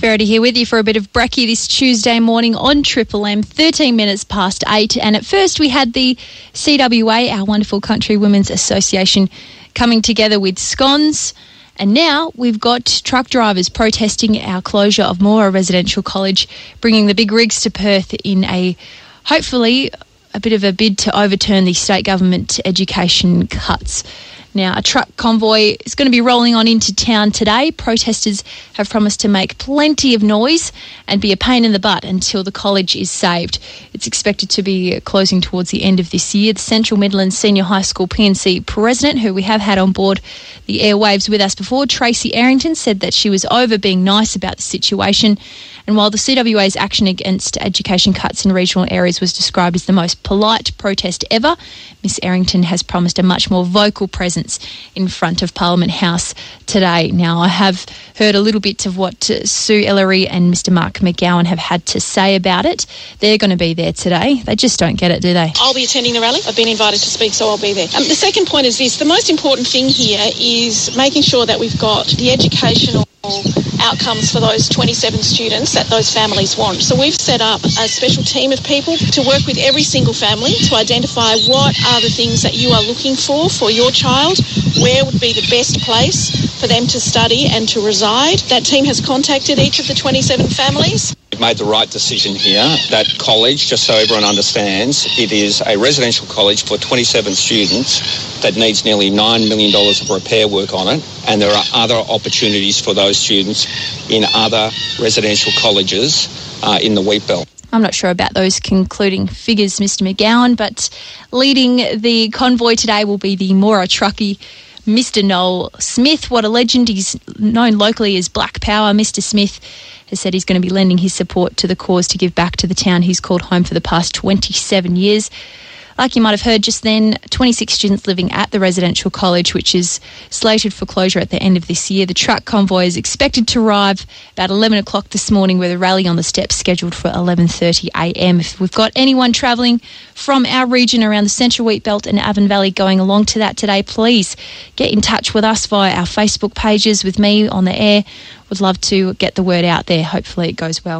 Verity here with you for a bit of brekkie this Tuesday morning on Triple M, 13 minutes past 8. And at first, we had the CWA, our wonderful Country Women's Association, coming together with scones. And now we've got truck drivers protesting our closure of Moora Residential College, bringing the big rigs to Perth in a hopefully a bit of a bid to overturn the state government education cuts. Now, a truck convoy is going to be rolling on into town today. Protesters have promised to make plenty of noise and be a pain in the butt until the college is saved. It's expected to be closing towards the end of this year. The Central Midlands Senior High School P&C president, who we have had on board the airwaves with us before, Tracy Errington, said that she was over being nice about the situation. And while the CWA's action against education cuts in regional areas was described as the most polite protest ever, Miss Errington has promised a much more vocal presence in front of Parliament House today. Now, I have heard a little bit of what uh, Sue Ellery and Mr. Mark McGowan have had to say about it. They're going to be there today. They just don't get it, do they? I'll be attending the rally. I've been invited to speak, so I'll be there. Um, the second point is this the most important thing here is making sure that we've got the educational outcomes for those 27 students that those families want. So we've set up a special team of people to work with every single family to identify what are the things that you are looking for for your child, where would be the best place for them to study and to reside. That team has contacted each of the 27 families. We've made the right decision here. That college, just so everyone understands, it is a residential college for 27 students that needs nearly $9 million of repair work on it. And there are other opportunities for those students in other residential colleges uh, in the wheat belt. I'm not sure about those concluding figures, Mr. McGowan, but leading the convoy today will be the Moora truckie. Mr. Noel Smith, what a legend. He's known locally as Black Power. Mr. Smith has said he's going to be lending his support to the cause to give back to the town he's called home for the past 27 years. Like you might have heard just then, 26 students living at the residential college, which is slated for closure at the end of this year. The truck convoy is expected to arrive about 11 o'clock this morning, with a rally on the steps scheduled for 11:30 a.m. If we've got anyone travelling from our region around the Central Wheat Belt and Avon Valley going along to that today, please get in touch with us via our Facebook pages with me on the air. Would love to get the word out there. Hopefully, it goes well.